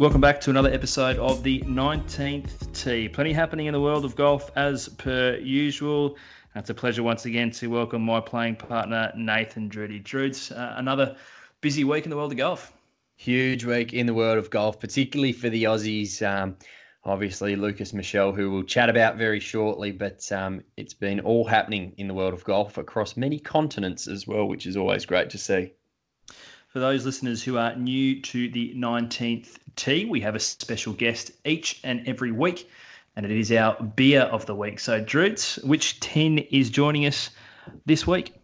Welcome back to another episode of the 19th Tee. Plenty happening in the world of golf as per usual. It's a pleasure once again to welcome my playing partner, Nathan Drudy. Drudes, uh, another busy week in the world of golf. Huge week in the world of golf, particularly for the Aussies. Um, obviously, Lukas Michel, who we'll chat about very shortly, but um, it's been all happening in the world of golf across many continents as well, which is always great to see. For those listeners who are new to the 19th Tee, we have a special guest each and every week, and it is our beer of the week. So, Drudes, which 10 is joining us this week?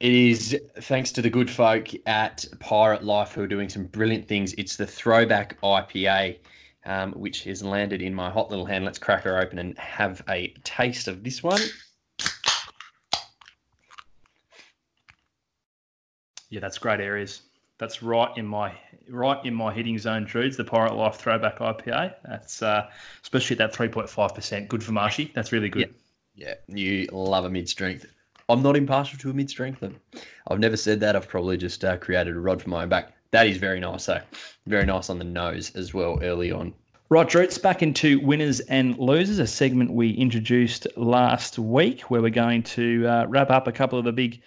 It is thanks to the good folk at Pirate Life who are doing some brilliant things. It's the Throwback IPA, um, which has landed in my hot little hand. Let's crack her open and have a taste of this one. Yeah, that's great areas. That's right in my right in my hitting zone, Drudes. The Pirate Life Throwback IPA. That's uh, especially at that three point five percent. Good for Marshy. That's really good. Yeah, you love a mid strength. I'm not impartial to a mid strength. I've never said that. I've probably just uh, created a rod for my own back. That is very nice, though. Very nice on the nose as well early on. Right, Drudes, back into winners and losers, a segment we introduced last week where we're going to uh, wrap up a couple of the big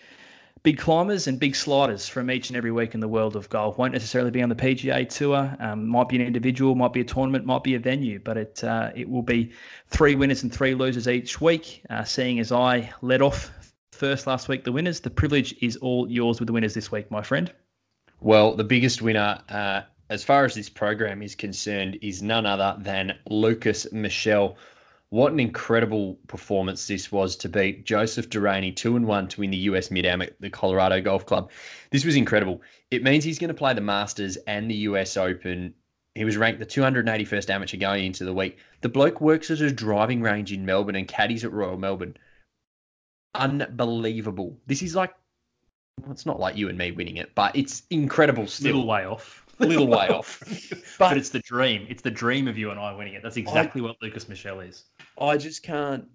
big climbers and big sliders from each and every week in the world of golf. Won't necessarily be on the PGA Tour. Um, might be an individual, might be a tournament, might be a venue, but it uh, it will be three winners and three losers each week. Uh, seeing as I led off first last week, the winners, the privilege is all yours with the winners this week, my friend. Well, the biggest winner, uh, as far as this program is concerned, is none other than Lukas Michel. What an incredible performance this was to beat Joseph Deraney 2 and 1 to win the US Mid Am at the Colorado Golf Club. This was incredible. It means he's going to play the Masters and the US Open. He was ranked the 281st amateur going into the week. The bloke works at a driving range in Melbourne and caddies at Royal Melbourne. Unbelievable. This is like, well, it's not like you and me winning it, but it's incredible still. Little way off. Little way off. but, but, it's the dream. It's the dream of you and I winning it. That's exactly I, what Lukas Michel is. I just can't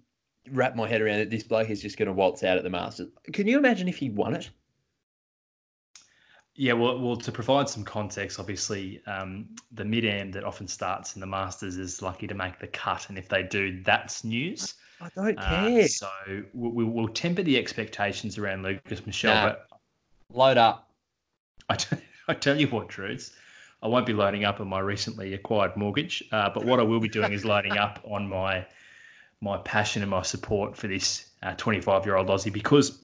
wrap my head around it. This bloke is just going to waltz out at the Masters. Can you imagine if he won it? Yeah, well, well, to provide some context, obviously, um, the mid am that often starts in the Masters is lucky to make the cut, and if they do, that's news. I don't care. Uh, so we, will temper the expectations around Lukas Michel. Nah. But load up. I, t- I tell you what, Drews, I won't be loading up on my recently acquired mortgage, uh, but what I will be doing is loading up on my my passion and my support for this 25 uh, year old Aussie because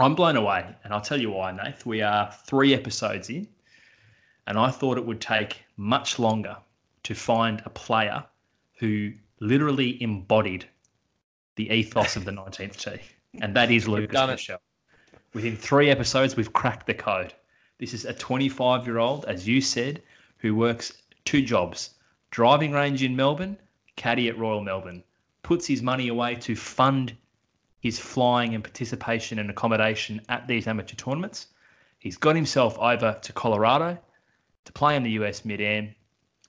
I'm blown away. And I'll tell you why, Nath. We are three episodes in, and I thought it would take much longer to find a player who literally embodied the ethos of the 19th tee, and that is Lukas Michel. Within three episodes, we've cracked the code. This is a 25 year old, as you said, who works two jobs driving range in Melbourne, caddy at Royal Melbourne, puts his money away to fund his flying and participation and accommodation at these amateur tournaments. He's got himself over to Colorado to play in the US Mid Am,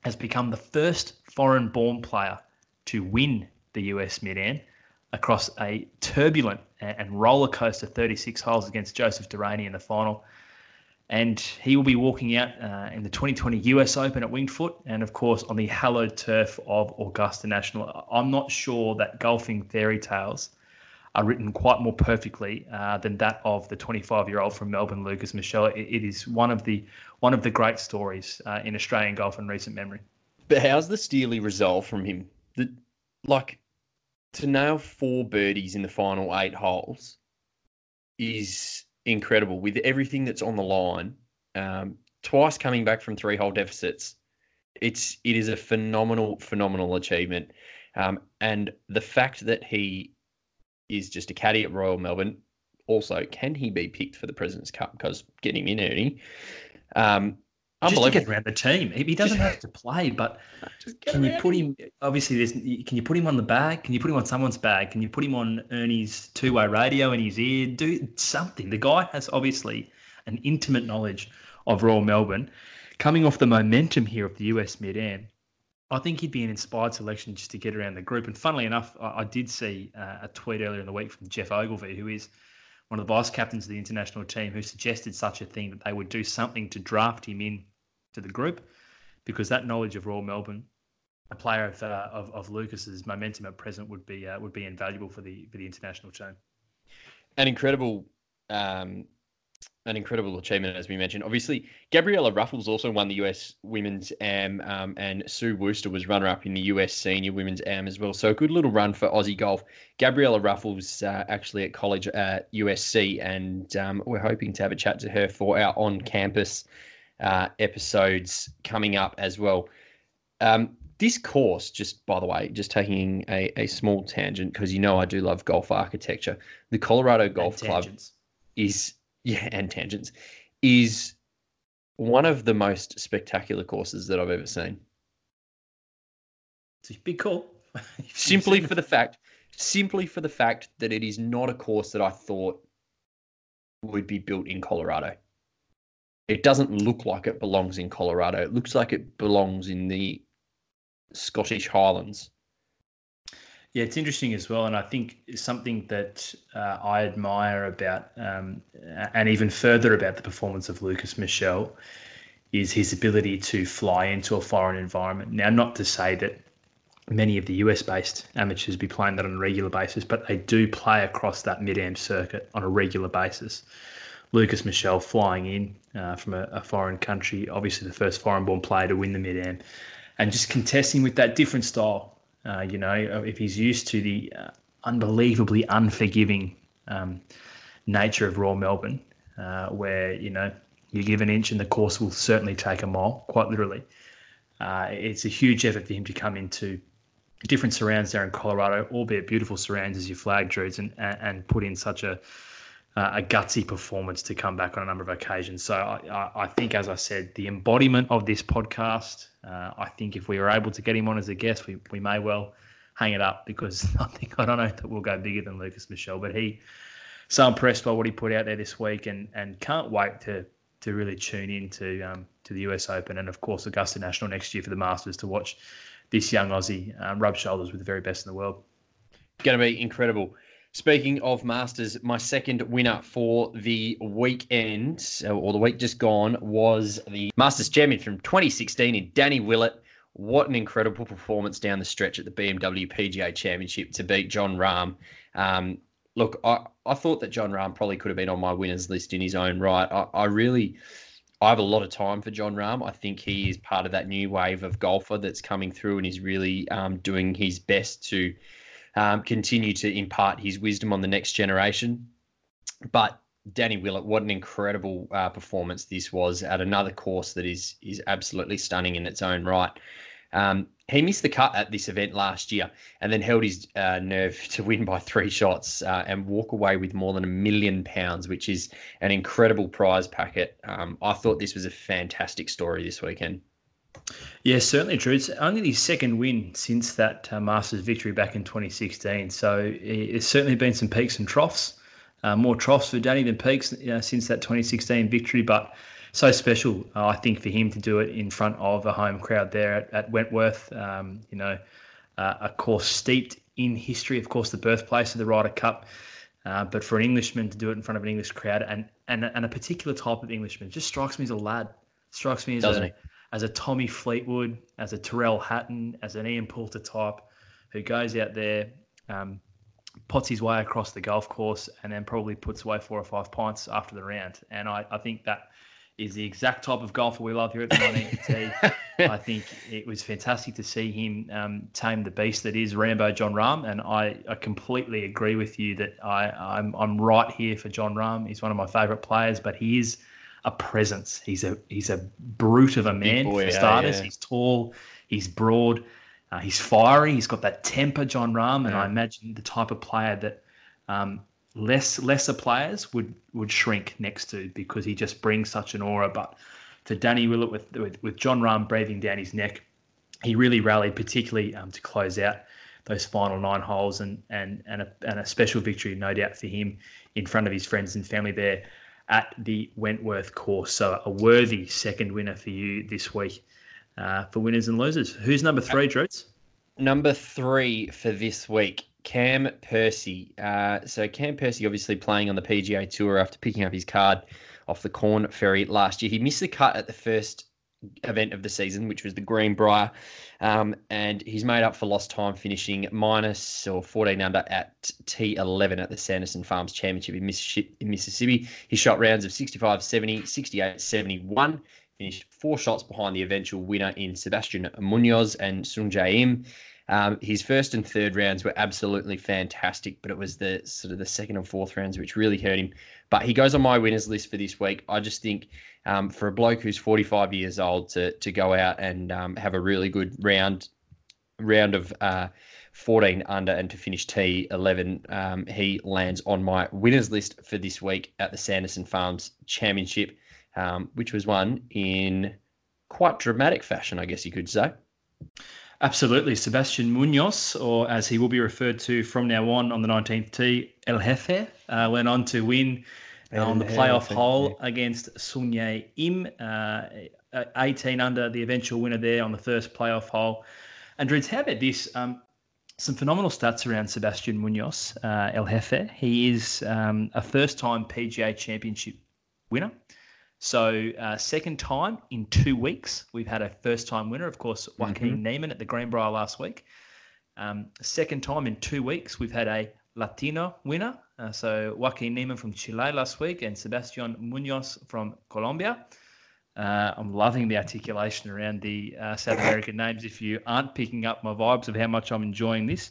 has become the first foreign born player to win the US Mid Am across a turbulent and roller coaster 36 holes against Joseph Deraney in the final. And he will be walking out uh, in the 2020 US Open at Winged Foot and, of course, on the hallowed turf of Augusta National. I'm not sure that golfing fairy tales are written quite more perfectly uh, than that of the 25 year old from Melbourne, Lukas Michel. It, it is one of the one of the great stories uh, in Australian golf in recent memory. But how's the steely resolve from him? The, like to nail four birdies in the final eight holes is incredible with everything that's on the line. Um, twice coming back from three hole deficits. It's it is a phenomenal phenomenal achievement, um, and the fact that he is just a caddy at Royal Melbourne. Also, can he be picked for the President's Cup? Because getting him in, Ernie. Um, just to get around the team. He doesn't have to play, but can you put him? Obviously, there's. Can you put him on the bag? Can you put him on someone's bag? Can you put him on Ernie's two-way radio in his ear? Do something. The guy has obviously an intimate knowledge of Royal Melbourne. Coming off the momentum here of the US Mid Am, I think he'd be an inspired selection just to get around the group. And funnily enough, I, I did see uh, a tweet earlier in the week from Geoff Ogilvy, who is one of the vice captains of the international team, who suggested such a thing that they would do something to draft him in to the group because that knowledge of Royal Melbourne, a player of, uh, of, of Lukas's momentum at present would be uh, would be invaluable for the for the international team. An incredible um, an incredible achievement, as we mentioned. Obviously, Gabriella Ruffels also won the US Women's AM, um, and Sue Wooster was runner up in the US Senior Women's AM as well. So a good little run for Aussie golf. Gabriella Ruffels uh, actually at college at USC, and um, we're hoping to have a chat to her for our on campus uh, episodes coming up as well. Um, this course, just by the way, just taking a, a small tangent because you know I do love golf architecture. The Colorado Golf Club is yeah, and tangents, is one of the most spectacular courses that I've ever seen. It's a big call. simply for the fact, simply for the fact that it is not a course that I thought would be built in Colorado. It doesn't look like it belongs in Colorado. It looks like it belongs in the Scottish Highlands. Yeah, it's interesting as well, and I think something that uh, I admire about, um, and even further about the performance of Lukas Michel, is his ability to fly into a foreign environment. Now, not to say that many of the US-based amateurs be playing that on a regular basis, but they do play across that mid-am circuit on a regular basis. Lukas Michel flying in uh, from a, a, foreign country, obviously the first foreign-born player to win the mid-am, and just contesting with that different style uh, you know, if he's used to the uh, unbelievably unforgiving um, nature of Royal Melbourne, uh, where you know you give an inch and the course will certainly take a mile, quite literally. Uh, it's a huge effort for him to come into different surrounds there in Colorado, albeit beautiful surrounds as you flag, Drews, and, and put in such a uh, a gutsy performance to come back on a number of occasions. So I, I, think, as I said, the embodiment of this podcast. Uh, I think if we were able to get him on as a guest, we, we may well hang it up because I think I don't know that we'll go bigger than Lukas Michel, but he so impressed by what he put out there this week and and can't wait to to really tune in to um, to the US Open and of course Augusta National next year for the Masters to watch this young Aussie um, rub shoulders with the very best in the world. Going to be incredible. Speaking of Masters, my second winner for the weekend, uh, or the week just gone, was the Masters champion from 2016 in Danny Willett. What an incredible performance down the stretch at the BMW PGA Championship to beat Jon Rahm. Um, look, I, I thought that Jon Rahm probably could have been on my winners list in his own right. I, I really. I have a lot of time for Jon Rahm. I think he is part of that new wave of golfer that's coming through and is really um, doing his best to um, continue to impart his wisdom on the next generation. But Danny Willett, what an incredible uh, performance this was at another course that is is absolutely stunning in its own right. Um, he missed the cut at this event last year and then held his uh, nerve to win by three shots uh, and walk away with more than a million pounds, which is an incredible prize packet. Um, I thought this was a fantastic story this weekend. Yeah, certainly true. It's only his second win since that uh, Masters victory back in 2016. So it's certainly been some peaks and troughs. Uh, more troughs for Danny than peaks you know, since that 2016 victory, but so special, uh, I think, for him to do it in front of a home crowd there at, at Wentworth. Um, you know, uh, a course steeped in history, of course, the birthplace of the Ryder Cup. Uh, but for an Englishman to do it in front of an English crowd and, and, and a particular type of Englishman just strikes me as a lad. Strikes me as Doesn't a? As a Tommy Fleetwood, as a Tyrrell Hatton, as an Ian Poulter type, who goes out there, um, pots his way across the golf course, and then probably puts away four or five pints after the round. And I, I think that is the exact type of golfer we love here at the 19th I think it was fantastic to see him um, tame the beast that is Rambo Jon Rahm, and I, I completely agree with you that I, I'm, I'm right here for Jon Rahm. He's one of my favourite players, but he is – a presence. He's a he's a brute of a man boy, for starters. Yeah. He's tall, he's broad, uh, he's fiery. He's got that temper, Jon Rahm, and yeah. I imagine the type of player that um, less lesser players would would shrink next to because he just brings such an aura. But to Danny Willett with, with, with Jon Rahm breathing down his neck. He really rallied, particularly um, to close out those final nine holes, and and and a, and a special victory, no doubt, for him in front of his friends and family there at the Wentworth course. So a worthy second winner for you this week uh, for winners and losers. Who's number three, Droots? Number three for this week, Cam Percy. Uh, so Cam Percy obviously playing on the PGA Tour after picking up his card off the Corn Ferry last year. He missed the cut at the first event of the season, which was the Greenbrier, um, and he's made up for lost time, finishing minus or 14 under at T11 at the Sanderson Farms Championship in Mississippi. In Mississippi. He shot rounds of 65 70, 68 71, finished four shots behind the eventual winner in Sebastian Munoz and Sungjae Im. Um, his first and third rounds were absolutely fantastic, but it was the sort of the second and fourth rounds which really hurt him. But he goes on my winners list for this week. I just think um, for a bloke who's 45 years old to to go out and um, have a really good round round of uh, 14 under and to finish T11, um, he lands on my winners list for this week at the Sanderson Farms Championship, um, which was won in quite dramatic fashion, I guess you could say. Absolutely. Sebastian Munoz, or as he will be referred to from now on on the 19th tee, El Jefe, uh, went on to win uh, on the playoff hole against Sungjae Im, uh, 18 under, the eventual winner there on the first playoff hole. And Drews, how about this? Um, some phenomenal stats around Sebastian Munoz, uh, El Jefe. He is um, a first time PGA Championship winner. So, uh, second time in two weeks, we've had a first time winner. Of course, Joaquin mm-hmm. Niemann at the Greenbrier last week. Um, second time in two weeks, we've had a Latino winner. Uh, so, Joaquin Niemann from Chile last week and Sebastian Munoz from Colombia. Uh, I'm loving the articulation around the uh, South American names. If you aren't picking up my vibes of how much I'm enjoying this,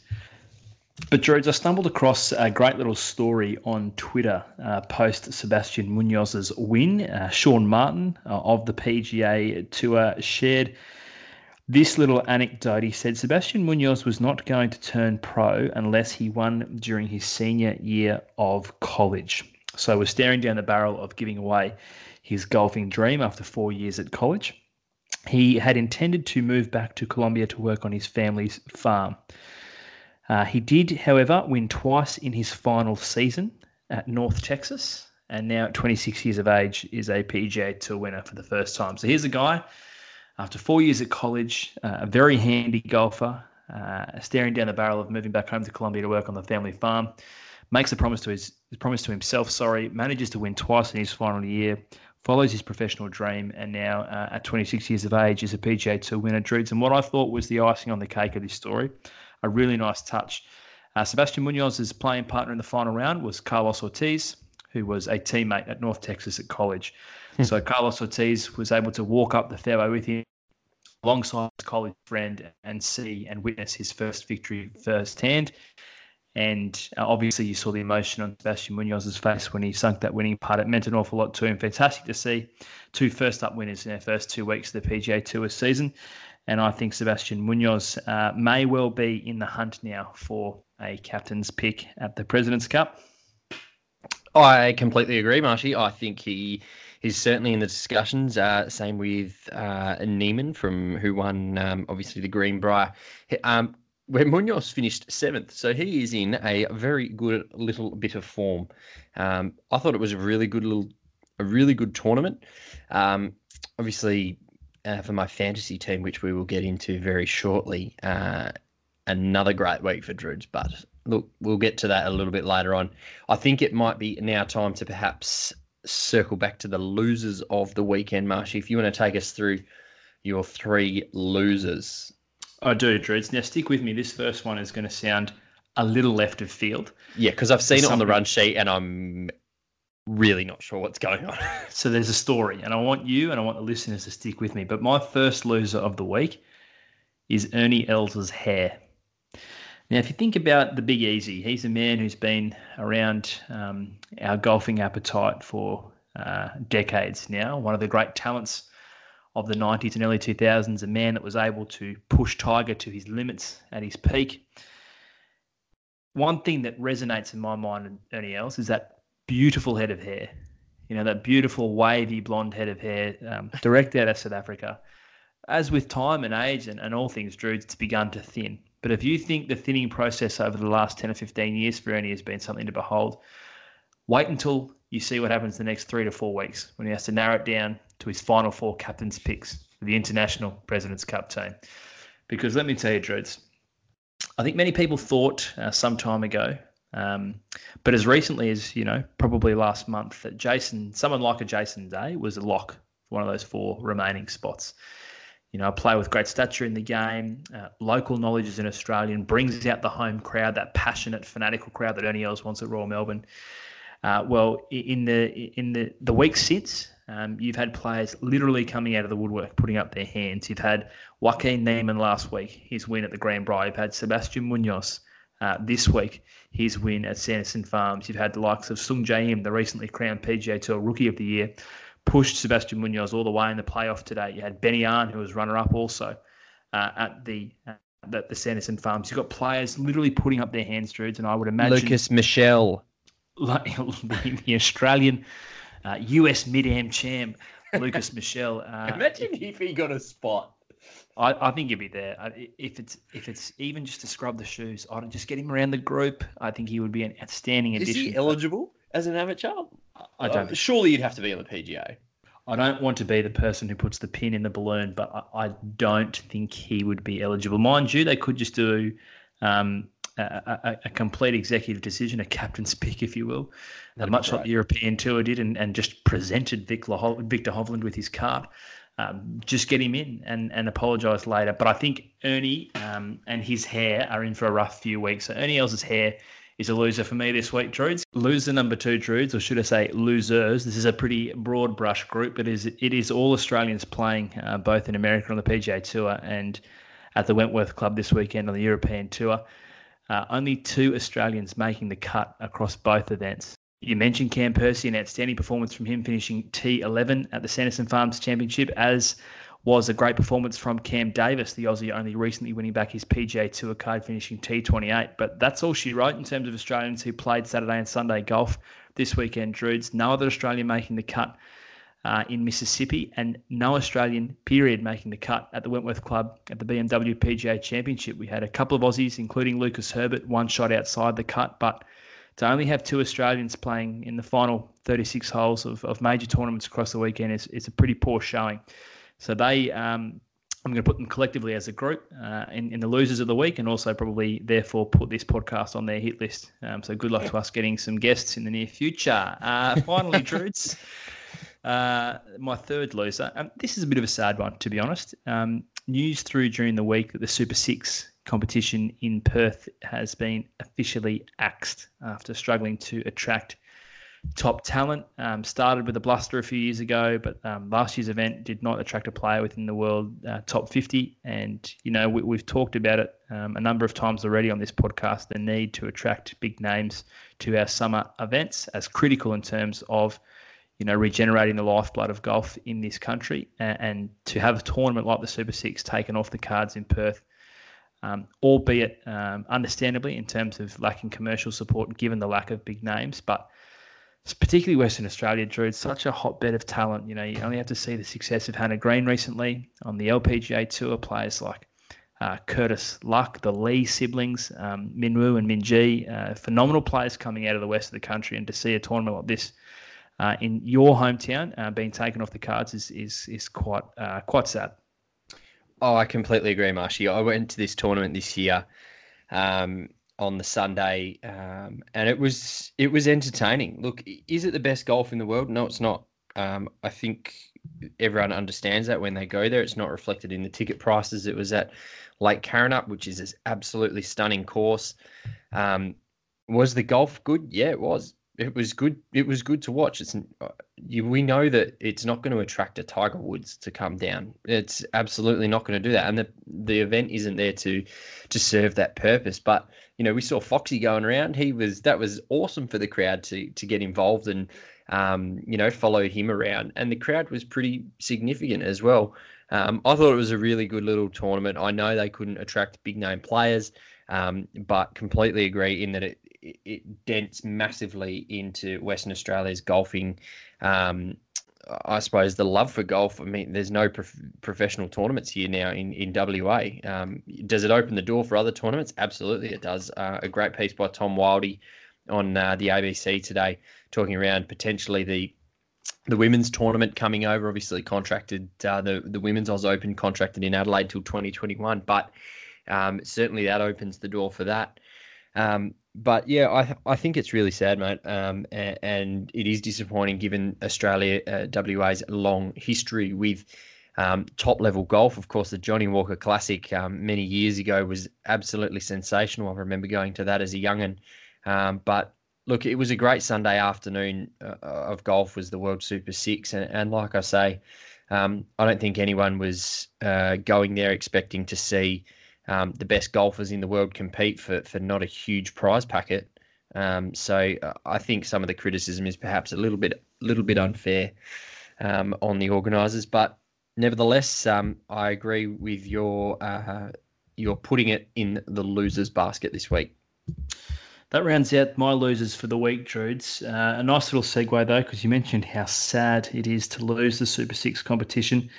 but George, I stumbled across a great little story on Twitter uh, post Sebastian Munoz's win. Uh, Sean Martin uh, of the PGA Tour shared this little anecdote. He said Sebastian Munoz was not going to turn pro unless he won during his senior year of college. So we're staring down the barrel of giving away his golfing dream after four years at college. He had intended to move back to Colombia to work on his family's farm. Uh, he did, however, win twice in his final season at North Texas, and now at 26 years of age is a PGA Tour winner for the first time. So here's a guy after four years at college, uh, a very handy golfer, uh, staring down the barrel of moving back home to Colombia to work on the family farm. Makes a promise to his, promise to himself. Sorry, manages to win twice in his final year, follows his professional dream, and now uh, at 26 years of age is a PGA Tour winner. Drudes, and what I thought was the icing on the cake of this story a really nice touch. Uh, Sebastian Munoz's playing partner in the final round was Carlos Ortiz, who was a teammate at North Texas at college. Hmm. so Carlos Ortiz was able to walk up the fairway with him alongside his college friend and see and witness his first victory firsthand. And uh, obviously, you saw the emotion on Sebastian Munoz's face when he sunk that winning putt. It meant an awful lot to him. Fantastic to see two first up winners in their first two weeks of the PGA Tour season. And I think Sebastian Munoz uh, may well be in the hunt now for a captain's pick at the President's Cup. I completely agree, Marshy. I think he is certainly in the discussions. Uh, same with uh, Niemann from who won um, obviously the Greenbrier. Um, where Munoz finished seventh, so he is in a very good little bit of form. Um, I thought it was a really good little, a really good tournament. Um, obviously, uh, for my fantasy team, which we will get into very shortly. Uh, another great week for Drudes, but look, we'll get to that a little bit later on. I think it might be now time to perhaps circle back to the losers of the weekend, Marshy. If you want to take us through your three losers. I do, Drudes. Now, stick with me. This first one is going to sound a little left of field. Yeah, because I've seen it on the run sheet and I'm really not sure what's going on. so there's a story, and I want you and I want the listeners to stick with me. But my first loser of the week is Ernie Els' hair. Now, if you think about the Big Easy, he's a man who's been around um, our golfing appetite for uh, decades now. One of the great talents of the 90s and early 2000s, a man that was able to push Tiger to his limits at his peak. One thing that resonates in my mind, Ernie Els, is that beautiful head of hair. you know, that beautiful wavy blonde head of hair, um, direct out of South Africa. As with time and age and, and all things, Druids, it's begun to thin. But if you think the thinning process over the last 10 or 15 years for Ernie has been something to behold, wait until you see what happens the next three to four weeks when he has to narrow it down to his final four captain's picks for the International President's Cup team. Because let me tell you, Druids, I think many people thought uh, some time ago, um, but as recently as, you know, probably last month, that Jason, someone like a Jason Day was a lock for one of those four remaining spots. You know, a player with great stature in the game, uh, local knowledge as an Australian, brings out the home crowd, that passionate, fanatical crowd that Ernie Els wants at Royal Melbourne. Uh, well, in the in the the week since, um, you've had players literally coming out of the woodwork, putting up their hands. You've had Joaquin Niemann last week, his win at the Greenbrier. You've had Sebastian Munoz uh, this week, his win at Sanderson Farms. You've had the likes of Sung Jae Im, the recently crowned PGA Tour Rookie of the Year, pushed Sebastian Munoz all the way in the playoff today. You had Benny An, who was runner up also uh, at the uh, at the Sanderson Farms. You've got players literally putting up their hands, Druids, and I would imagine Lukas Michel like the Australian uh, US mid am champ Lukas Michel. Uh, Imagine if he got a spot. I, I think he'd be there. If it's if it's even just to scrub the shoes, I'd just get him around the group. I think he would be an outstanding addition. Is he eligible as an amateur? I don't. Uh, surely you'd have to be on the PGA. I don't want to be the person who puts the pin in the balloon, but I, I don't think he would be eligible. Mind you, they could just do um, a, a, a complete executive decision, a captain's pick, if you will, much like the European Tour did, and, and just presented Hov- Victor Hovland with his card. Um, just get him in and, and apologise later. But I think Ernie um, and his hair are in for a rough few weeks. So Ernie Els's hair is a loser for me this week, Druids. Loser number two, Druids, or should I say losers. This is a pretty broad brush group, but it is, it is all Australians playing uh, both in America on the PGA Tour and at the Wentworth Club this weekend on the European Tour. Uh, only two Australians making the cut across both events. You mentioned Cam Percy, an outstanding performance from him finishing T11 at the Sanderson Farms Championship, as was a great performance from Cam Davis, the Aussie only recently winning back his PGA Tour card, finishing T28. But that's all she wrote in terms of Australians who played Saturday and Sunday golf this weekend, Druids. No other Australian making the cut uh, in Mississippi, and no Australian period making the cut at the Wentworth Club at the BMW PGA Championship. We had a couple of Aussies, including Lucas Herbert, one shot outside the cut, but to only have two Australians playing in the final 36 holes of, of major tournaments across the weekend is, is a pretty poor showing. So they, um, I'm going to put them collectively as a group uh, in, in the losers of the week and also probably therefore put this podcast on their hit list. Um, so good luck to us getting some guests in the near future. Uh, finally, Druids. Uh, my third loser. Um, this is a bit of a sad one, to be honest. Um, news through during the week that the Super Six competition in Perth has been officially axed after struggling to attract top talent. Um, started with a bluster a few years ago, but um, last year's event did not attract a player within the world uh, top 50. And, you know, we, have talked about it um, a number of times already on this podcast the need to attract big names to our summer events as critical in terms of you know, regenerating the lifeblood of golf in this country, and, and, to have a tournament like the Super Six taken off the cards in Perth, um, albeit um, understandably in terms of lacking commercial support, given the lack of big names, but particularly Western Australia, Drew, it's such a hotbed of talent. You know, you only have to see the success of Hannah Green recently on the LPGA Tour. Players like uh, Curtis Luck, the Lee siblings, um, Minwoo and Minjee, uh, phenomenal players coming out of the west of the country, and to see a tournament like this uh, in your hometown uh, being taken off the cards is is is quite uh, quite sad. Oh, I completely agree, Marshy. I went to this tournament this year um, on the Sunday, um, and it was it was entertaining. Look, is it the best golf in the world? No, it's not. Um, I think everyone understands that when they go there. It's not reflected in the ticket prices. It was at Lake Karrinyup, which is an absolutely stunning course. Um, was the golf good? Yeah, it was it was good. It was good to watch. It's uh, you, we know that it's not going to attract a Tiger Woods to come down. It's absolutely not going to do that, and the the event isn't there to to serve that purpose. But you know, we saw Foxy going around. He was that was awesome for the crowd to to get involved and um, you know follow him around, and the crowd was pretty significant as well. Um, I thought it was a really good little tournament. I know they couldn't attract big name players, um, but completely agree in that it it, dents massively into Western Australia's golfing. Um, I suppose the love for golf. I mean, there's no prof- professional tournaments here now in in WA. Um, does it open the door for other tournaments? Absolutely, it does. Uh, a great piece by Tom Wildey on uh, the ABC today, talking around potentially the the women's tournament coming over. Obviously, contracted uh, the the women's Oz Open contracted in Adelaide till 2021, but um, certainly that opens the door for that. Um, but yeah, I I think it's really sad, mate, um, and, and, it is disappointing given Australia uh, WA's long history with um, top level golf. Of course, the Johnnie Walker Classic um, many years ago was absolutely sensational. I remember going to that as a youngin. Um, but look, it was a great Sunday afternoon uh, of golf. Was the World Super Six, and, and like I say, um, I don't think anyone was uh, going there expecting to see um, the best golfers in the world compete for for not a huge prize packet. Um, so uh, I think some of the criticism is perhaps a little bit little bit unfair um, on the organisers, but nevertheless, um, I agree with your uh, you're putting it in the losers basket this week. That rounds out my losers for the week, Drudes. Uh, a nice little segue, though, because you mentioned how sad it is to lose the Super Six competition.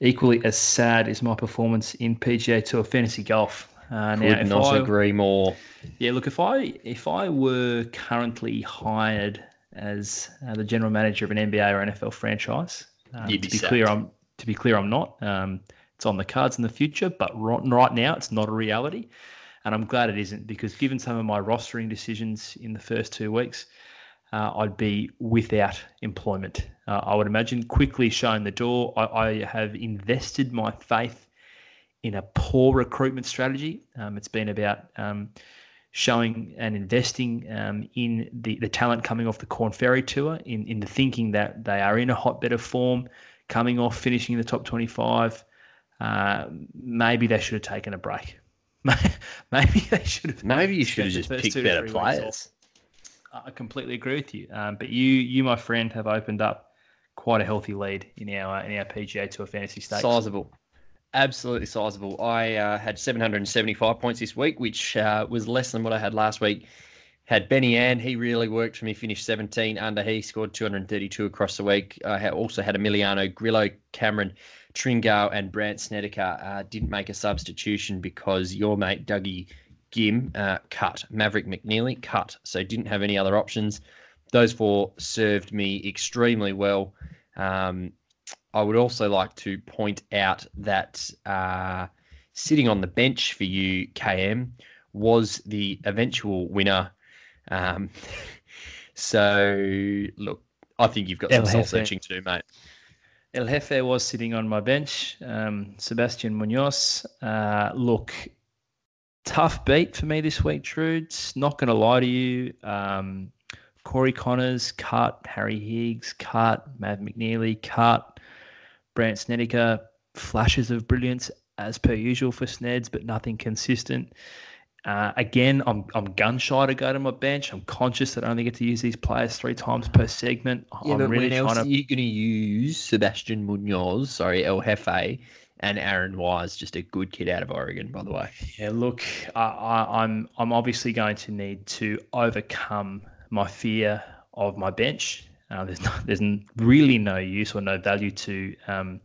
Equally as sad is my performance in PGA Tour Fantasy Golf. Uh, now, not I, agree more. Yeah, look, if I if I were currently hired as uh, the general manager of an NBA or NFL franchise, um, to be, be clear, I'm to be clear, I'm not. Um, it's on the cards in the future, but right, right now, it's not a reality. And I'm glad it isn't because given some of my rostering decisions in the first two weeks, uh, I'd be without employment. Uh, I would imagine quickly showing the door. I, I, have invested my faith in a poor recruitment strategy. Um, it's been about um, showing and investing um, in the, the talent coming off the Corn Ferry Tour, in, in the thinking that they are in a hotbed of form, coming off, finishing in the top 25. Uh, maybe they should have taken a break. Maybe they should have. Maybe you should have just picked better players. I completely agree with you. Um, but you, you, my friend, have opened up quite a healthy lead in our in our PGA Tour fantasy stakes. Sizable, absolutely sizable. I uh, had 775 points this week, which uh, was less than what I had last week. Had Benny Ann, he really worked for me. Finished 17 under. He scored 232 across the week. I also had Emiliano Grillo, Cameron Tringale and Brandt Snedeker uh, didn't make a substitution because your mate Dougie Ghim uh, cut. Maverick McNealy cut. So didn't have any other options. Those four served me extremely well. Um, I would also like to point out that uh, sitting on the bench for you, KM, was the eventual winner. Um, so, look, I think you've got some soul searching to do, mate. El Jefe was sitting on my bench. Um, Sebastian Munoz. Uh, look, tough beat for me this week, Trudes. Not going to lie to you. Um, Corey Conners, cut. Harry Higgs, cut. Mav McNealy, cut. Brandt Snedeker, flashes of brilliance as per usual for Sneds, but nothing consistent. Uh, again, I'm I'm gun shy to go to my bench. I'm conscious that I only get to use these players three times per segment. Yeah, I'm but really when else to... are you going to use Sebastian Munoz, sorry, El Jefe, and Aaron Wise, just a good kid out of Oregon, by the way. Yeah, look, I, I, I'm I'm obviously going to need to overcome my fear of my bench. Uh, there's no, there's really no use or no value to um,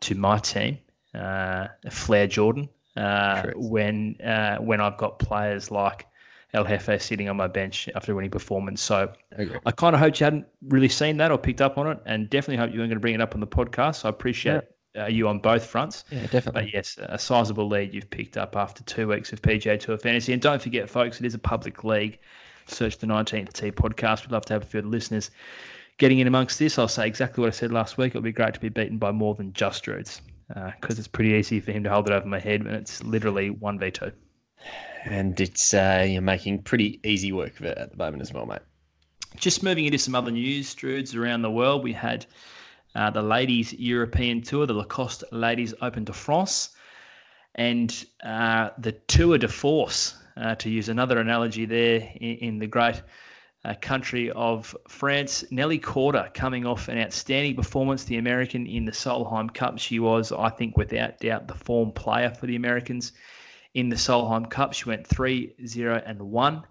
to my team. Uh, Flair Jordan uh, when uh, when I've got players like El Jefe sitting on my bench after winning performance. So I kind of hope you hadn't really seen that or picked up on it, and definitely hope you weren't going to bring it up on the podcast. So I appreciate yeah. uh, you on both fronts. Yeah, definitely. But yes, a sizable lead you've picked up after two weeks of PGA Tour fantasy, and don't forget, folks, it is a public league. Search the 19th Tee podcast. We'd love to have a few listeners getting in amongst this. I'll say exactly what I said last week. It'll be great to be beaten by more than just Druids because uh, it's pretty easy for him to hold it over my head, and it's literally one veto. And it's uh, you're making pretty easy work of it at the moment as well, mate. Just moving into some other news, Druids, around the world, we had uh, the ladies' European tour, the Lacoste Ladies Open de France, and uh, the Tour de Force, uh, to use another analogy there in, in the great uh, country of France. Nelly Korda coming off an outstanding performance, the American in the Solheim Cup. She was, I think, without doubt, the form player for the Americans in the Solheim Cup. She went 3 0 and 1.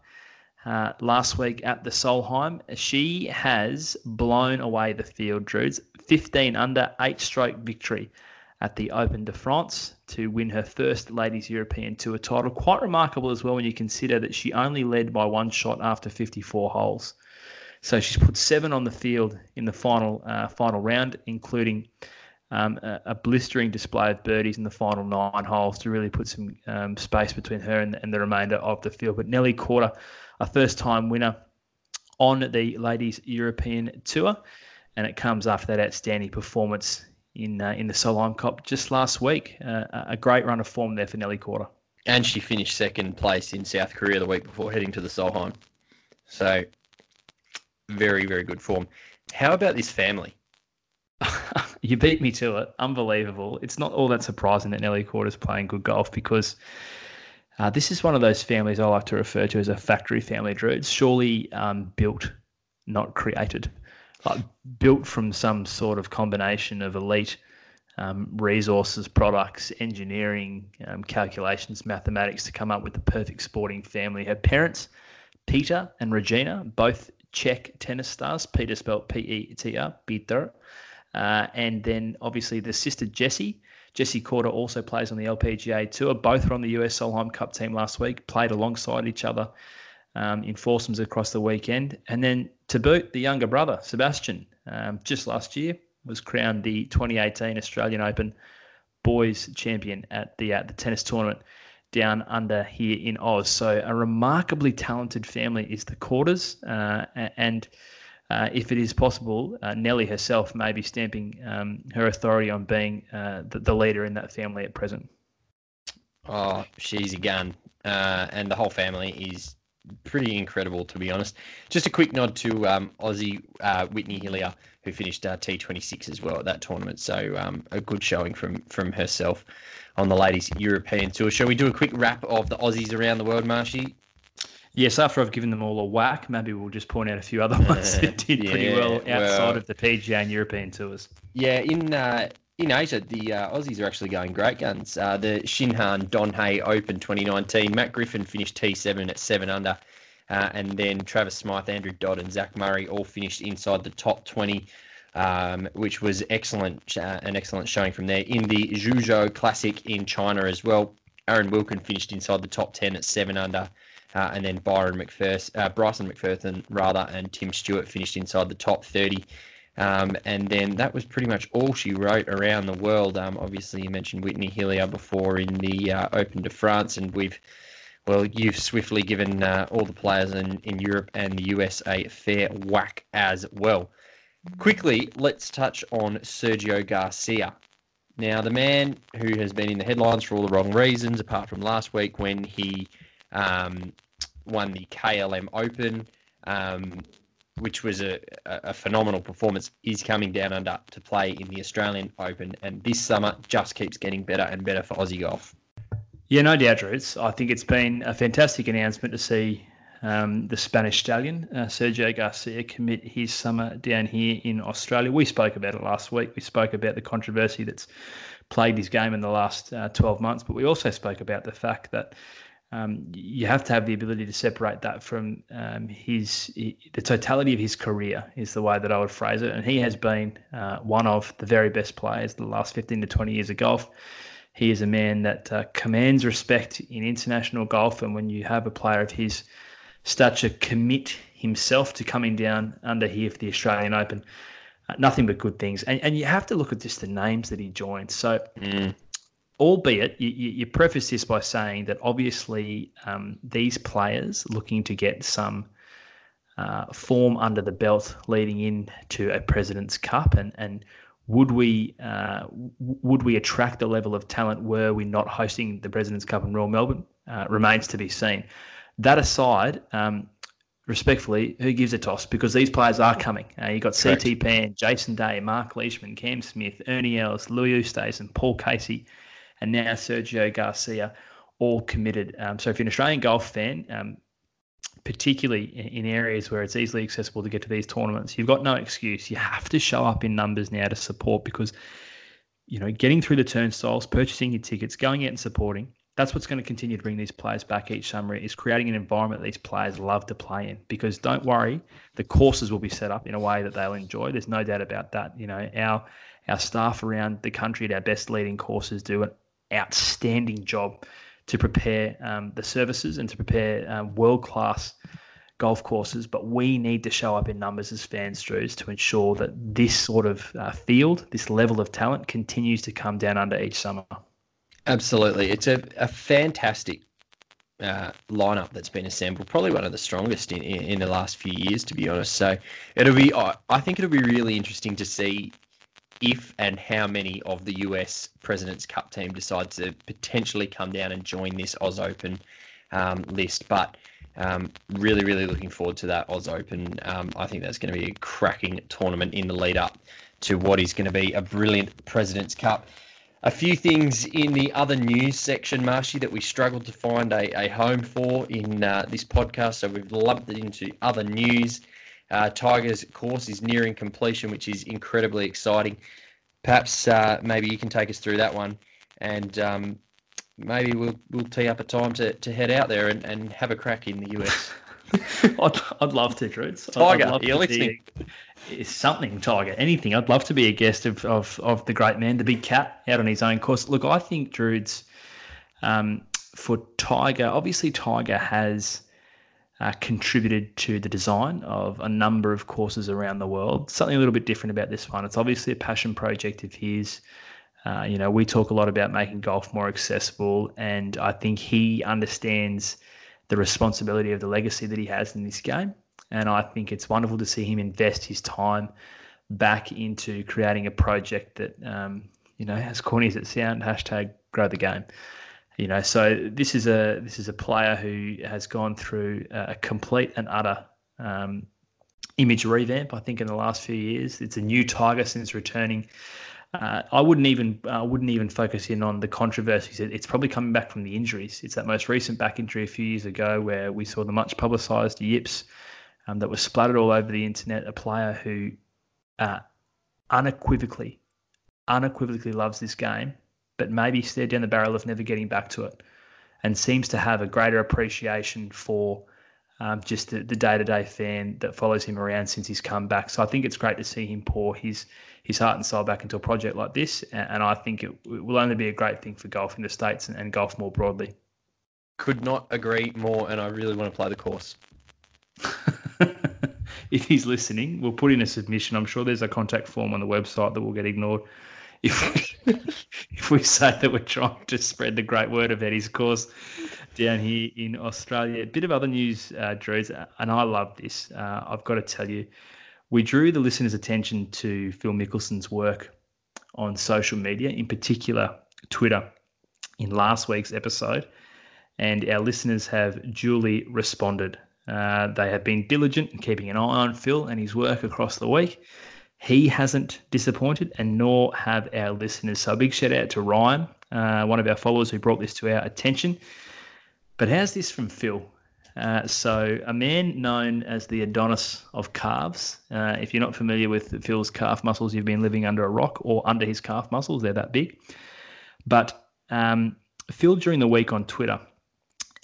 uh, last week at the Solheim. She has blown away the field, Drews. 15 under, eight stroke victory at the Open de France to win her first Ladies European Tour title. Quite remarkable as well when you consider that she only led by one shot after 54 holes. So she's put seven on the field in the final uh, final round, including um, a, a, blistering display of birdies in the final nine holes to really put some um, space between her and, and, the remainder of the field. But Nelly Korda, a first time winner on the Ladies European Tour, and it comes after that outstanding performance in uh, in the Solheim Cup just last week. Uh, a great run of form there for Nelly Korda. And she finished second place in South Korea the week before heading to the Solheim. So, very, very good form. How about this family? you beat me to it. Unbelievable. It's not all that surprising that Nelly Korda is playing good golf because uh, this is one of those families I like to refer to as a factory family, Drew. It's surely um, built, not created like built from some sort of combination of elite um, resources, products, engineering, um, calculations, mathematics to come up with the perfect sporting family. Her parents, Peter and Regina, both Czech tennis stars. Peter spelled P E T R, Peter. Uh, and then obviously the sister Jessie. Jessie Korda also plays on the LPGA Tour. Both were on the US Solheim Cup team last week, played alongside each other um, in foursomes across the weekend. And then to boot, the younger brother, Sebastian, um, just last year was crowned the 2018 Australian Open boys champion at the uh, the tennis tournament down under here in Oz. So a remarkably talented family is the Kordas, uh, and uh, if it is possible, uh, Nelly herself may be stamping um, her authority on being uh, the, the, leader in that family at present. Oh, she's a gun, uh, and the whole family is pretty incredible, to be honest. Just a quick nod to um, Aussie uh, Whitney Hillier, who finished uh, T26 as well at that tournament. So um, a good showing from from herself on the ladies' European tour. Shall we do a quick wrap of the Aussies around the world, Marshy? Yes, after I've given them all a whack, maybe we'll just point out a few other ones that did yeah, pretty well outside well, of the PGA and European tours. Yeah, in uh, in Asia, the uh, Aussies are actually going great guns. Uh, the Shinhan Don Donghae Open 2019, Matt Griffin finished T7 at 7 under. Uh, and then Travis Smyth, Andrew Dodt, and Zach Murray all finished inside the top 20, um, which was excellent, uh, an excellent showing from there. In the Zhuzhou Classic in China as well, Aaron Wilkin finished inside the top 10 at 7 under. Uh, and then Byron McPherson, uh, Bryson McPherson rather, and Tim Stewart finished inside the top 30 um, and then that was pretty much all she wrote around the world. Um, obviously, you mentioned Whitney Hillier before in the uh, Open de France, and we've, well, you've swiftly given uh, all the players in, in Europe and the US a fair whack as well. Quickly, let's touch on Sergio Garcia. Now, the man who has been in the headlines for all the wrong reasons, apart from last week when he um, won the KLM Open. Um, which was a, a phenomenal performance, is coming down under to play in the Australian Open, and this summer just keeps getting better and better for Aussie golf. Yeah, no doubt, Roots. I think it's been a fantastic announcement to see um, the Spanish stallion, uh, Sergio Garcia, commit his summer down here in Australia. We spoke about it last week. We spoke about the controversy that's plagued his game in the last uh, 12 months, but we also spoke about the fact that um, you have to have the ability to separate that from um, his the totality of his career is the way that I would phrase it. And he has been uh, one of the very best players the last 15 to 20 years of golf. He is a man that uh, commands respect in international golf, and when you have a player of his stature commit himself to coming down under here for the Australian Open, uh, nothing but good things. And and you have to look at just the names that he joined. So. Mm albeit you, you, preface this by saying that obviously um, these players looking to get some uh, form under the belt leading into a President's Cup, and and would we uh, would we attract the level of talent were we not hosting the President's Cup in Royal Melbourne uh, remains to be seen. That aside. Um, respectfully, who gives a toss? Because these players are coming. Uh, you got CT Pan, Jason Day, Mark Leishman, Cam Smith, Ernie Els, Louis and Paul Casey, and now Sergio Garcia, all committed. Um, so if you're an Australian golf fan, um, particularly in areas where it's easily accessible to get to these tournaments, you've got no excuse. You have to show up in numbers now to support because, you know, getting through the turnstiles, purchasing your tickets, going out and supporting, that's what's going to continue to bring these players back each summer is creating an environment these players love to play in. Because don't worry, the courses will be set up in a way that they'll enjoy. There's no doubt about that. You know, our our staff around the country at our best leading courses do an outstanding job to prepare um, the services and to prepare um, world class golf courses, but we need to show up in numbers as fans, Drews, to ensure that this sort of uh, field, this level of talent, continues to come down under each summer. Absolutely, it's a, a fantastic uh, lineup that's been assembled. Probably one of the strongest in, in, in the last few years, to be honest. So it'll be. I think it'll be really interesting to see if and how many of the US President's Cup team decide to potentially come down and join this Oz Open um, list. But um, really, really looking forward to that Oz Open. Um, I think that's going to be a cracking tournament in the lead up to what is going to be a brilliant President's Cup. A few things in the other news section, Marshy, that we struggled to find a, a home for in uh, this podcast. So we've lumped it into other news. Uh, Tiger's course is nearing completion, which is incredibly exciting. Perhaps uh, maybe you can take us through that one. And um, maybe we'll we'll tee up a time to, to head out there and, and have a crack in the US. I'd, I'd love to, Drew. Tiger, I'd you're listening. Is something, Tiger. Anything. I'd love to be a guest of, of, of the great man, the big cat, out on his own course. Look, I think Druids, um, for Tiger, obviously Tiger has uh, contributed to the design of a number of courses around the world. Something a little bit different about this one. It's obviously a passion project of his. Uh, you know, we talk a lot about making golf more accessible, and I think he understands the responsibility of the legacy that he has in this game. And I think it's wonderful to see him invest his time back into creating a project that, um, you know, as corny as it sounds, hashtag grow the game. You know, so this is a this is a player who has gone through a complete and utter um, image revamp. I think in the last few years, it's a new Tiger since returning uh, I wouldn't even uh, wouldn't even focus in on the controversies. It's probably coming back from the injuries. It's that most recent back injury a few years ago where we saw the much publicised yips um, that was splattered all over the internet. A player who uh, unequivocally, unequivocally loves this game, but maybe stared down the barrel of never getting back to it, and seems to have a greater appreciation for um, just the, the day-to-day fan that follows him around since he's come back. So I think it's great to see him pour his his heart and soul back into a project like this, and, and I think it, it, will only be a great thing for golf in the states and, and golf more broadly. Could not agree more, and I really want to play the course. if he's listening, we'll put in a submission. I'm sure there's a contact form on the website that will get ignored. If we, if we say that we're trying to spread the great word of Eddie's course down here in Australia. A bit of other news, uh, Drews, and I love this. Uh, I've got to tell you, we drew the listeners' attention to Phil Mickelson's work on social media, in particular Twitter, in last week's episode, and our listeners have duly responded. Uh, they have been diligent in keeping an eye on Phil and his work across the week. He hasn't disappointed, and nor have our listeners. So, big shout out to Ryan, uh, one of our followers who brought this to our attention. But how's this from Phil? Uh, so, a man known as the Adonis of calves. Uh, if you're not familiar with Phil's calf muscles, you've been living under a rock or under his calf muscles. They're that big. But um, Phil, during the week on Twitter,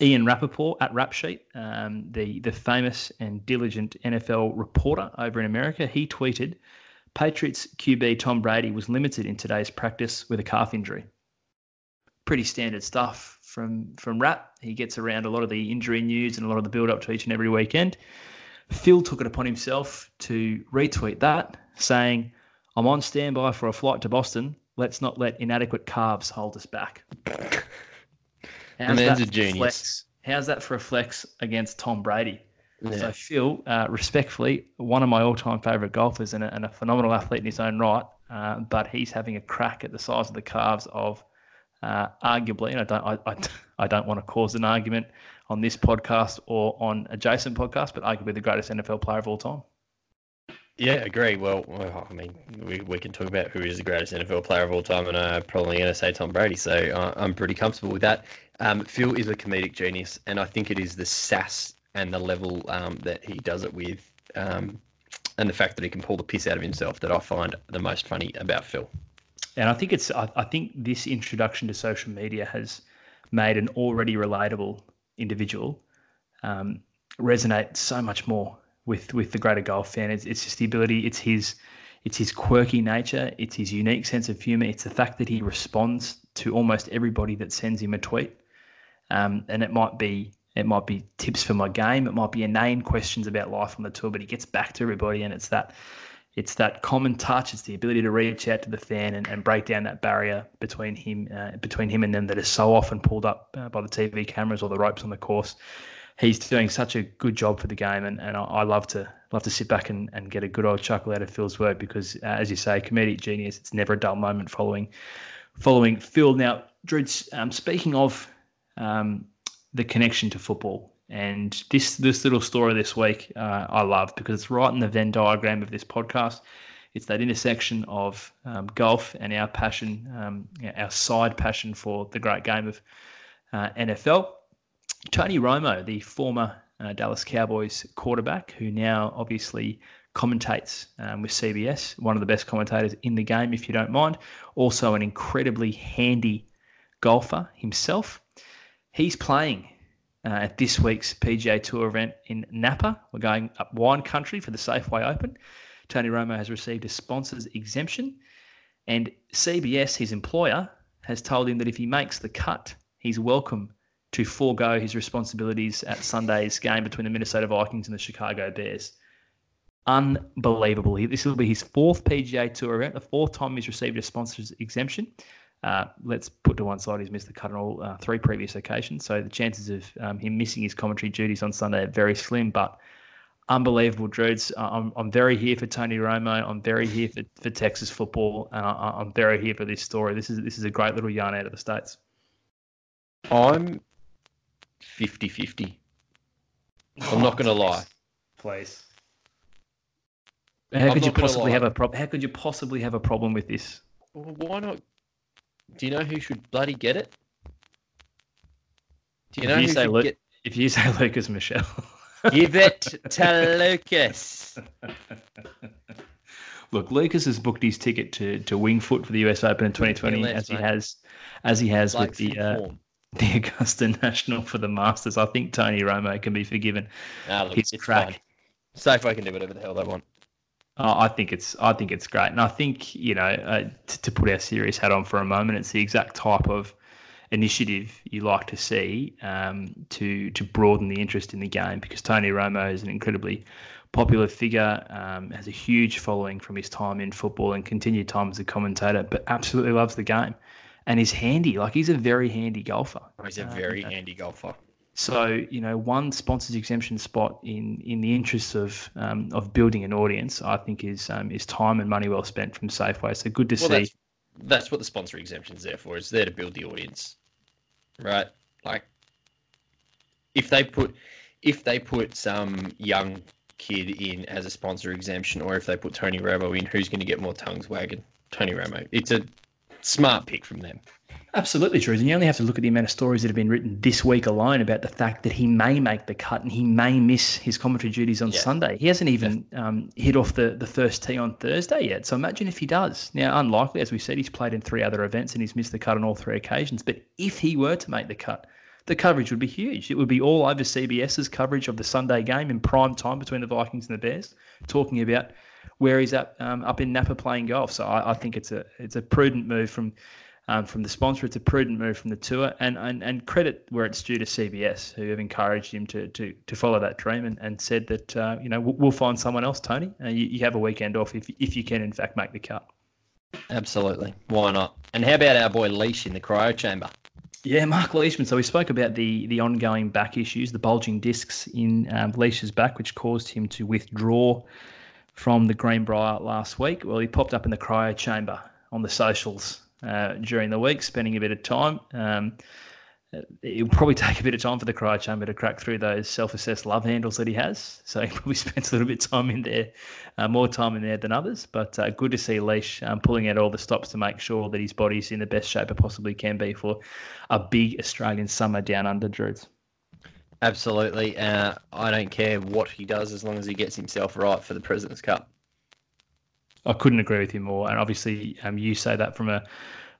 Ian Rapoport at Rapsheet, um, the, the famous and diligent NFL reporter over in America, he tweeted Patriots QB Tom Brady was limited in today's practice with a calf injury. Pretty standard stuff from from Rap. He gets around a lot of the injury news and a lot of the build up to each and every weekend. Phil took it upon himself to retweet that, saying, "I'm on standby for a flight to Boston. Let's not let inadequate calves hold us back." How's man's a genius. Flex? How's that for a flex against Tom Brady? Yeah. So Phil, uh, respectfully, one of my all-time favourite golfers and a, and a, phenomenal athlete in his own right, uh, but he's having a crack at the size of the calves of uh, arguably, and I don't, I, I, I, don't want to cause an argument on this podcast or on adjacent podcast, but arguably the greatest NFL player of all time. Yeah, agree. Well, well I mean, we, we can talk about who is the greatest NFL player of all time, and I'm probably going to say Tom Brady. So uh, I'm pretty comfortable with that. Um, Phil is a comedic genius, and I think it is the sass and the level um, that he does it with, um, and the fact that he can pull the piss out of himself that I find the most funny about Phil. And I think it's I, I think this introduction to social media has made an already relatable individual um, resonate so much more with with the greater golf fan. It's, it's just the ability. It's his it's his quirky nature. It's his unique sense of humor. It's the fact that he responds to almost everybody that sends him a tweet. Um, and it might be it might be tips for my game. It might be inane questions about life on the tour, but he gets back to everybody, and it's that it's that common touch. It's the ability to reach out to the fan and, and break down that barrier between him uh, between him and them that is so often pulled up uh, by the TV cameras or the ropes on the course. He's doing such a good job for the game, and, and I, I love to love to sit back and, and get a good old chuckle out of Phil's work because, uh, as you say, comedic genius. It's never a dull moment following following Phil. Now, Druids, um, speaking of um, the connection to football. And this this little story this week uh, I love because it's right in the Venn diagram of this podcast. It's that intersection of um, golf and our passion, um, our side passion for the great game of uh, NFL. Tony Romo, the former uh, Dallas Cowboys quarterback, who now obviously commentates um, with CBS, one of the best commentators in the game, if you don't mind. Also, an incredibly handy golfer himself. He's playing uh, at this week's PGA Tour event in Napa. We're going up wine country for the Safeway Open. Tony Romo has received a sponsor's exemption, and CBS, his employer, has told him that if he makes the cut, he's welcome to forego his responsibilities at Sunday's game between the Minnesota Vikings and the Chicago Bears. Unbelievable. This will be his fourth PGA Tour event, the fourth time he's received a sponsor's exemption. Uh, let's put to one side he's missed the cut on all uh, three previous occasions. So the chances of um, him missing his commentary duties on Sunday are very slim, but unbelievable, Druids. I'm, I'm very here for Tony Romo. I'm very here for, for Texas football. And I, I'm very here for this story. This is this is a great little yarn out of the States. I'm 50 50. I'm not going to lie. Please. How I'm could you possibly have a problem? How could you possibly have a problem with this? Well, why not? Do you know who should bloody get it? Do you If know you who should Lu- get? If you say Lukas Michel, Give it to Lukas. look, Lukas has booked his ticket to to Winged Foot for the US Open in 2020, left, as he has, as he has with the uh, the Augusta National for the Masters. I think Tony Romo can be forgiven. Ah, look, his it's crack. fine. Safeway can do whatever the hell they want. Uh, I think it's I think it's great, and I think you know uh, t- to put our serious hat on for a moment, it's the exact type of initiative you like to see um, to to broaden the interest in the game because Tony Romo is an incredibly popular figure, um, has a huge following from his time in football and continued time as a commentator, but absolutely loves the game and is handy. Like he's a very handy golfer. He's a Uh, very know, handy golfer. So you know, one sponsors exemption spot in in the interests of um, of building an audience, I think is um, is time and money well spent from Safeway. So good to Well, see. that's, that's what the sponsor exemption is there for. It's there to build the audience, right? Like, if they put if they put some young kid in as a sponsor exemption, or if they put Tony Romo in, who's going to get more tongues wagging? Tony Romo. It's a smart pick from them. Absolutely true. And you only have to look at the amount of stories that have been written this week alone about the fact that he may make the cut and he may miss his commentary duties on Yeah. Sunday. He hasn't even um, hit off the, the first tee on Thursday yet. So imagine if he does. Now, unlikely, as we said, he's played in three other events and he's missed the cut on all three occasions. But if he were to make the cut, the coverage would be huge. It would be all over CBS's coverage of the Sunday game in prime time between the Vikings and the Bears, talking about where he's at um, up in Napa playing golf. So I, I think it's a it's a prudent move from um, from the sponsor. It's a prudent move from the tour, and, and and credit where it's due to CBS, who have encouraged him to to, to follow that dream and, and said that uh, you know we'll, we'll find someone else, Tony. Uh, you, you have a weekend off if if you can in fact make the cut. Absolutely. Why not? And how about our boy Leish in the cryo chamber? Yeah, Mark Leishman. So we spoke about the the ongoing back issues, the bulging discs in um, Leish's back, which caused him to withdraw from the Greenbrier last week. Well, he popped up in the cryo chamber on the socials uh, during the week, spending a bit of time. Um, it'll probably take a bit of time for the cryo chamber to crack through those self-assessed love handles that he has. So he probably spends a little bit of time in there, uh, more time in there than others. But uh, good to see Leish um, pulling out all the stops to make sure that his body's in the best shape it possibly can be for a big Australian summer down under, Druids. Absolutely. Uh, I don't care what he does as long as he gets himself right for the President's Cup. I couldn't agree with you more. And obviously, um, you say that from a,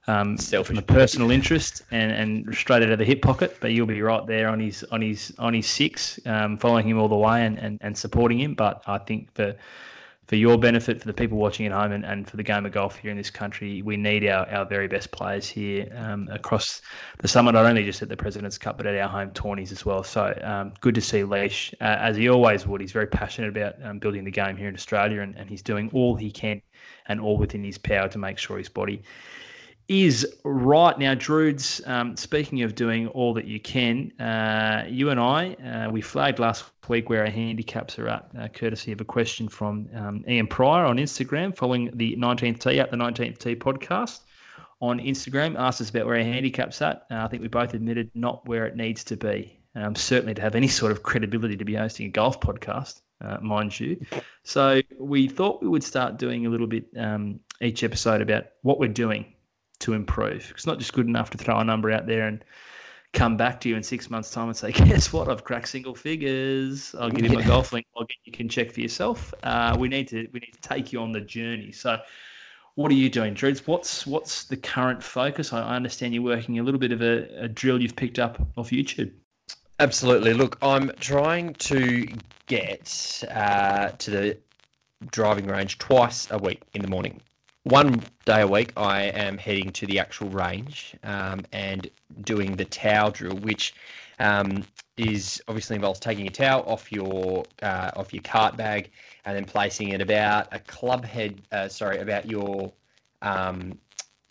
um, Selfish. from a personal interest and, and straight out of the hip pocket. But you'll be right there on his on his on his six, um, following him all the way and, and, and supporting him. But I think for for your benefit, for the people watching at home, and, and for the game of golf here in this country, we need our, our very best players here um, across the summer, not only just at the President's Cup, but at our home tourneys as well. So um, good to see Leish, uh, as he always would. He's very passionate about um, building the game here in Australia, and, and he's doing all he can and all within his power to make sure his body is right now, Drudes. Um, speaking of doing all that you can, uh, you and I, uh, we flagged last week where our handicaps are at, uh, courtesy of a question from um, Ian Pryor on Instagram, following the 19th Tee at the 19th Tee podcast on Instagram. Asked us about where our handicaps at. Uh, I think we both admitted not where it needs to be. Um, certainly to have any sort of credibility to be hosting a golf podcast, uh, mind you. So we thought we would start doing a little bit um, each episode about what we're doing to improve. It's not just good enough to throw a number out there and come back to you in six months' time and say, guess what? I've cracked single figures. I'll give you my GolfLink login. You can check for yourself. Uh, we need to we need to take you on the journey. So what are you doing, Drews? What's what's the current focus? I, I understand you're working a little bit of a, a drill you've picked up off YouTube. Absolutely. Look, I'm trying to get uh, to the driving range twice a week in the morning. One day a week, I am heading to the actual range um, and doing the towel drill, which um, is obviously involves taking a towel off your uh, off your cart bag and then placing it about a club head, uh, sorry, about your um,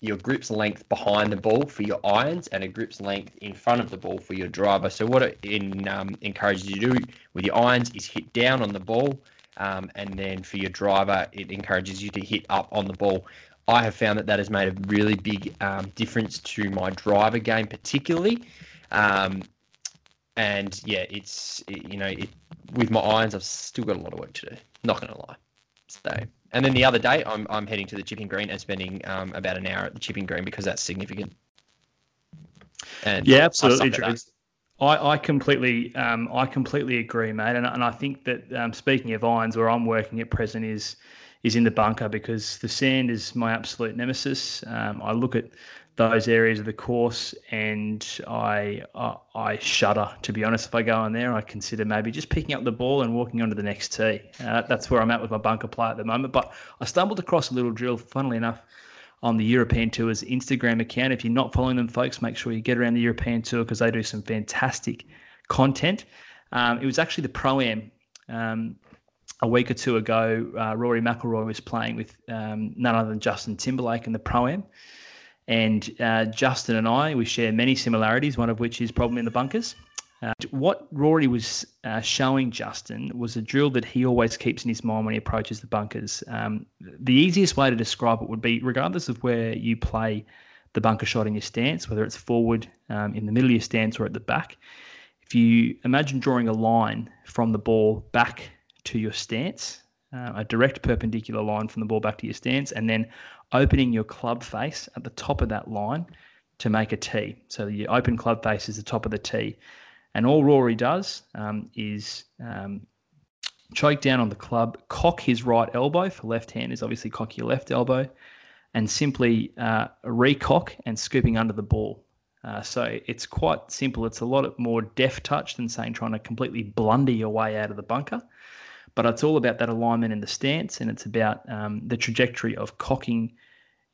your grip's length behind the ball for your irons and a grip's length in front of the ball for your driver. So what it in, um, encourages you to do with your irons is hit down on the ball, um, and then for your driver, it encourages you to hit up on the ball. I have found that that has made a really big um, difference to my driver game, particularly. Um, and yeah, it's it, you know it, with my irons, I've still got a lot of work to do. Not gonna lie. So, and then the other day, I'm I'm heading to the chipping green and spending um, about an hour at the chipping green because that's significant. And Yeah, absolutely. suck at that. Drews. I, I completely um, I completely agree, mate. And, and I think that um, speaking of irons, where I'm working at present is is in the bunker because the sand is my absolute nemesis. Um, I look at those areas of the course and I, I I shudder to be honest. If I go in there, I consider maybe just picking up the ball and walking onto the next tee. Uh, that's where I'm at with my bunker play at the moment. But I stumbled across a little drill, funnily enough, on the European Tour's Instagram account. If you're not following them, folks, make sure you get around the European Tour because they do some fantastic content. Um, it was actually the Pro Am um, a week or two ago. Uh, Rory McIlroy was playing with um, none other than Justin Timberlake in the Pro Am. And uh, Justin and I, we share many similarities, one of which is problem in the bunkers. Uh, what Rory was uh, showing Justin was a drill that he always keeps in his mind when he approaches the bunkers. Um, the easiest way to describe it would be, regardless of where you play the bunker shot in your stance, whether it's forward, um, in the middle of your stance, or at the back, if you imagine drawing a line from the ball back to your stance, uh, a direct perpendicular line from the ball back to your stance, and then opening your club face at the top of that line to make a tee. So your open club face is the top of the tee. And all Rory does um, is um, choke down on the club, cock his right elbow for left hand is obviously cock your left elbow, and simply uh, recock and scooping under the ball. Uh, so it's quite simple. It's a lot more deft touch than saying trying to completely blunder your way out of the bunker. But it's all about that alignment in the stance, and it's about um, the trajectory of cocking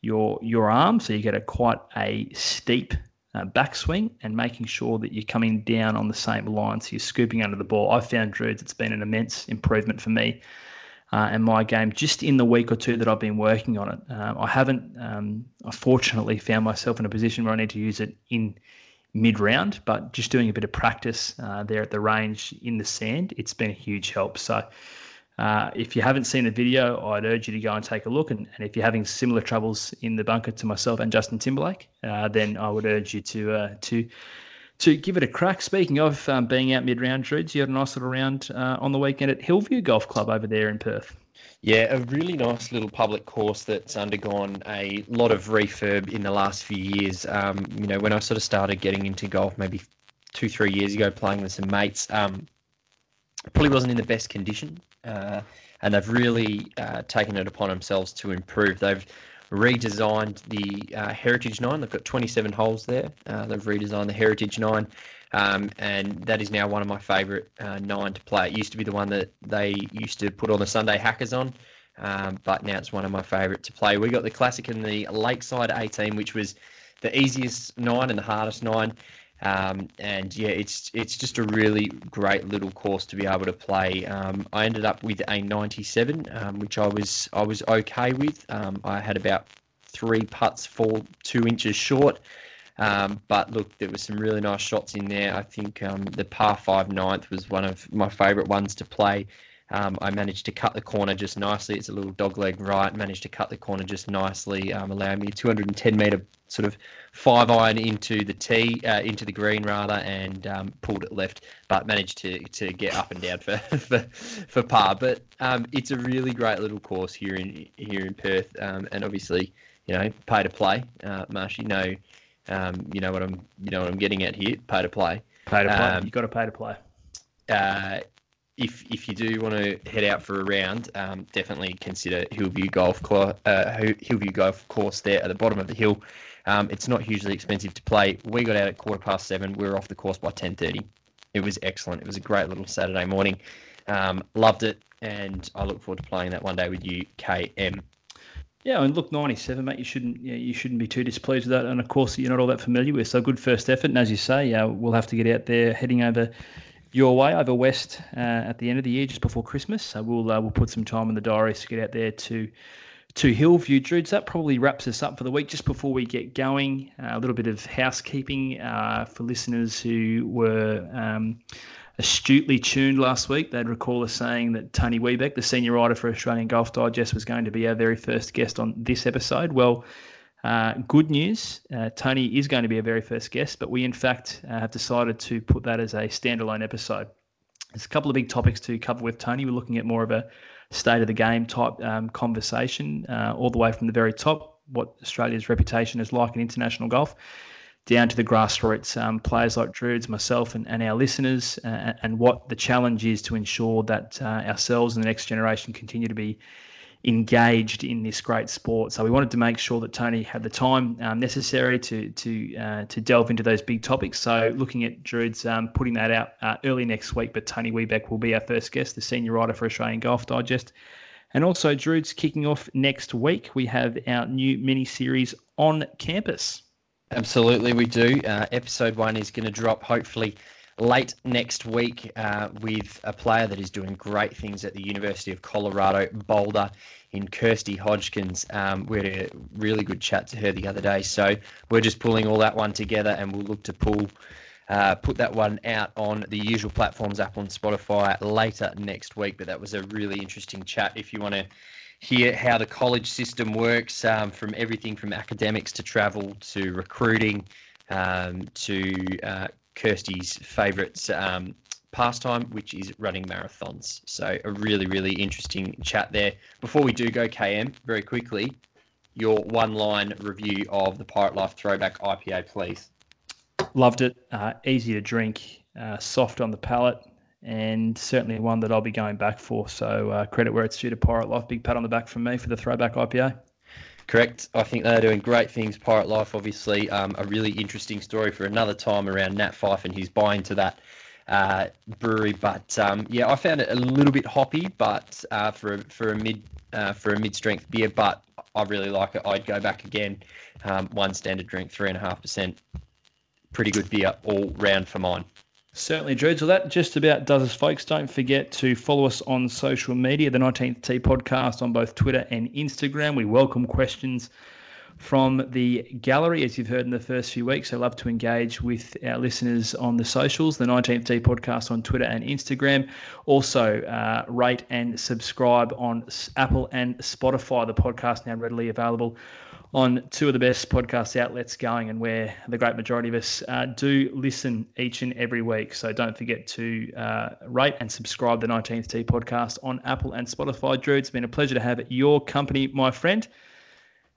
your your arm, so you get a quite a steep uh, backswing, and making sure that you're coming down on the same line, so you're scooping under the ball. I found Druids, it's been an immense improvement for me uh, and my game just in the week or two that I've been working on it. Um, I haven't, um, fortunately found myself in a position where I need to use it in mid round, but just doing a bit of practice uh, there at the range in the sand, it's been a huge help. So, uh, if you haven't seen the video, I'd urge you to go and take a look. And, and if you're having similar troubles in the bunker to myself and Justin Timberlake, uh, then I would urge you to uh, to to give it a crack. Speaking of um, being out mid round, Drews, you had a nice little round uh, on the weekend at Hillview Golf Club over there in Perth. Yeah, a really nice little public course that's undergone a lot of refurb in the last few years. Um, you know, when I sort of started getting into golf, maybe two, three years ago, playing with some mates, um, probably wasn't in the best condition. Uh, and they've really uh, taken it upon themselves to improve. They've redesigned the uh, Heritage Nine. They've got 27 holes there. Uh, they've redesigned the Heritage Nine, um, and that is now one of my favourite uh, nine to play. It used to be the one that they used to put on the Sunday Hackers on, um, but now it's one of my favourite to play. We got the Classic and the Lakeside 18, which was the easiest nine and the hardest nine. Um, and yeah, it's it's just a really great little course to be able to play. Um, I ended up with a 97, um, which I was I was okay with. Um, I had about three putts fall two inches short. Um, but look, there were some really nice shots in there. I think um, the par five ninth was one of my favourite ones to play. Um, I managed to cut the corner just nicely. It's a little dog leg right. Managed to cut the corner just nicely, um, allowing me a 210 meter sort of five iron into the tee, uh, into the green rather, and um, pulled it left. But managed to to get up and down for for, for par. But um, it's a really great little course here in here in Perth, um, and obviously, you know, pay to play. Uh, Marsh, you know, um, you know what I'm you know what I'm getting at here. Pay to play. Pay to play. You've got to pay to play. Uh, if if you do want to head out for a round, um, definitely consider Hillview Golf Course. Uh, Hillview Golf Course there at the bottom of the hill. Um, it's not hugely expensive to play. We got out at quarter past seven. We were off the course by ten thirty. It was excellent. It was a great little Saturday morning. Um, loved it, and I look forward to playing that one day with you, KM. Yeah, and look, ninety-seven, mate. You shouldn't, yeah, you shouldn't be too displeased with that. And of course, you're not all that familiar with. So good first effort. And as you say, uh, we'll have to get out there, heading over your way over west uh, at the end of the year, just before Christmas. So we'll uh, we'll put some time in the diaries to get out there to to Hillview. Drudes, that probably wraps us up for the week. Just before we get going, uh, a little bit of housekeeping uh, for listeners who were. Um, astutely tuned last week, they'd recall us saying that Tony Webeck, the senior writer for Australian Golf Digest, was going to be our very first guest on this episode. Well, uh, good news, uh, Tony is going to be a very first guest, but we in fact uh, have decided to put that as a standalone episode. There's a couple of big topics to cover with Tony. We're looking at more of a state of the game type um, conversation, uh, all the way from the very top, what Australia's reputation is like in international golf, down to the grassroots um, players like Drudes, myself, and, and our listeners, uh, and what the challenge is to ensure that uh, ourselves and the next generation continue to be engaged in this great sport. So we wanted to make sure that Tony had the time um, necessary to to uh, to delve into those big topics. So looking at Drude's um, putting that out uh, early next week, but Tony Webeck will be our first guest, the senior writer for Australian Golf Digest. And also, Drude's kicking off next week. We have our new mini series on campus. Absolutely, we do. Uh, episode one is going to drop hopefully late next week uh, with a player that is doing great things at the University of Colorado Boulder in Kirsty Hodgkins. Um, we had a really good chat to her the other day, so we're just pulling all that one together, and we'll look to pull. Uh, put that one out on the usual platforms, Apple and Spotify, later next week. But that was a really interesting chat. If you want to hear how the college system works, um, from everything from academics to travel to recruiting um, to uh, Kirsty's favourite um, pastime, which is running marathons. So a really, really interesting chat there. Before we do go, KM, very quickly, your one-line review of the Pirate Life Throwback IPA, please. Loved it. Uh, easy to drink, uh, soft on the palate, and certainly one that I'll be going back for. So uh, credit where it's due to Pirate Life. Big pat on the back from me for the Throwback IPA. Correct. I think they're doing great things. Pirate Life, obviously, um, a really interesting story for another time around Nat Fyfe and his buy into that uh, brewery. But um, yeah, I found it a little bit hoppy, but uh, for a, for a mid uh, for a mid strength beer. But I really like it. I'd go back again. Um, one standard drink, three and a half percent. Pretty good beer all round for mine. Certainly, Drew. So that just about does us, folks. Don't forget to follow us on social media, the 19th Tee podcast on both Twitter and Instagram. We welcome questions from the gallery, as you've heard in the first few weeks. I love to engage with our listeners on the socials, the 19th Tee podcast on Twitter and Instagram. Also, uh, rate and subscribe on Apple and Spotify. The podcast now readily available on two of the best podcast outlets going and where the great majority of us uh, do listen each and every week. So don't forget to uh, rate and subscribe the 19th Tee podcast on Apple and Spotify. Drew, it's been a pleasure to have your company, my friend,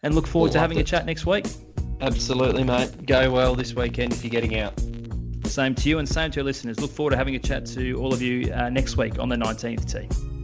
and look forward to having it. a chat next week. Absolutely, mate. Go well this weekend if you're getting out. Same to you and same to your listeners. Look forward to having a chat to all of you uh, next week on the 19th Tee.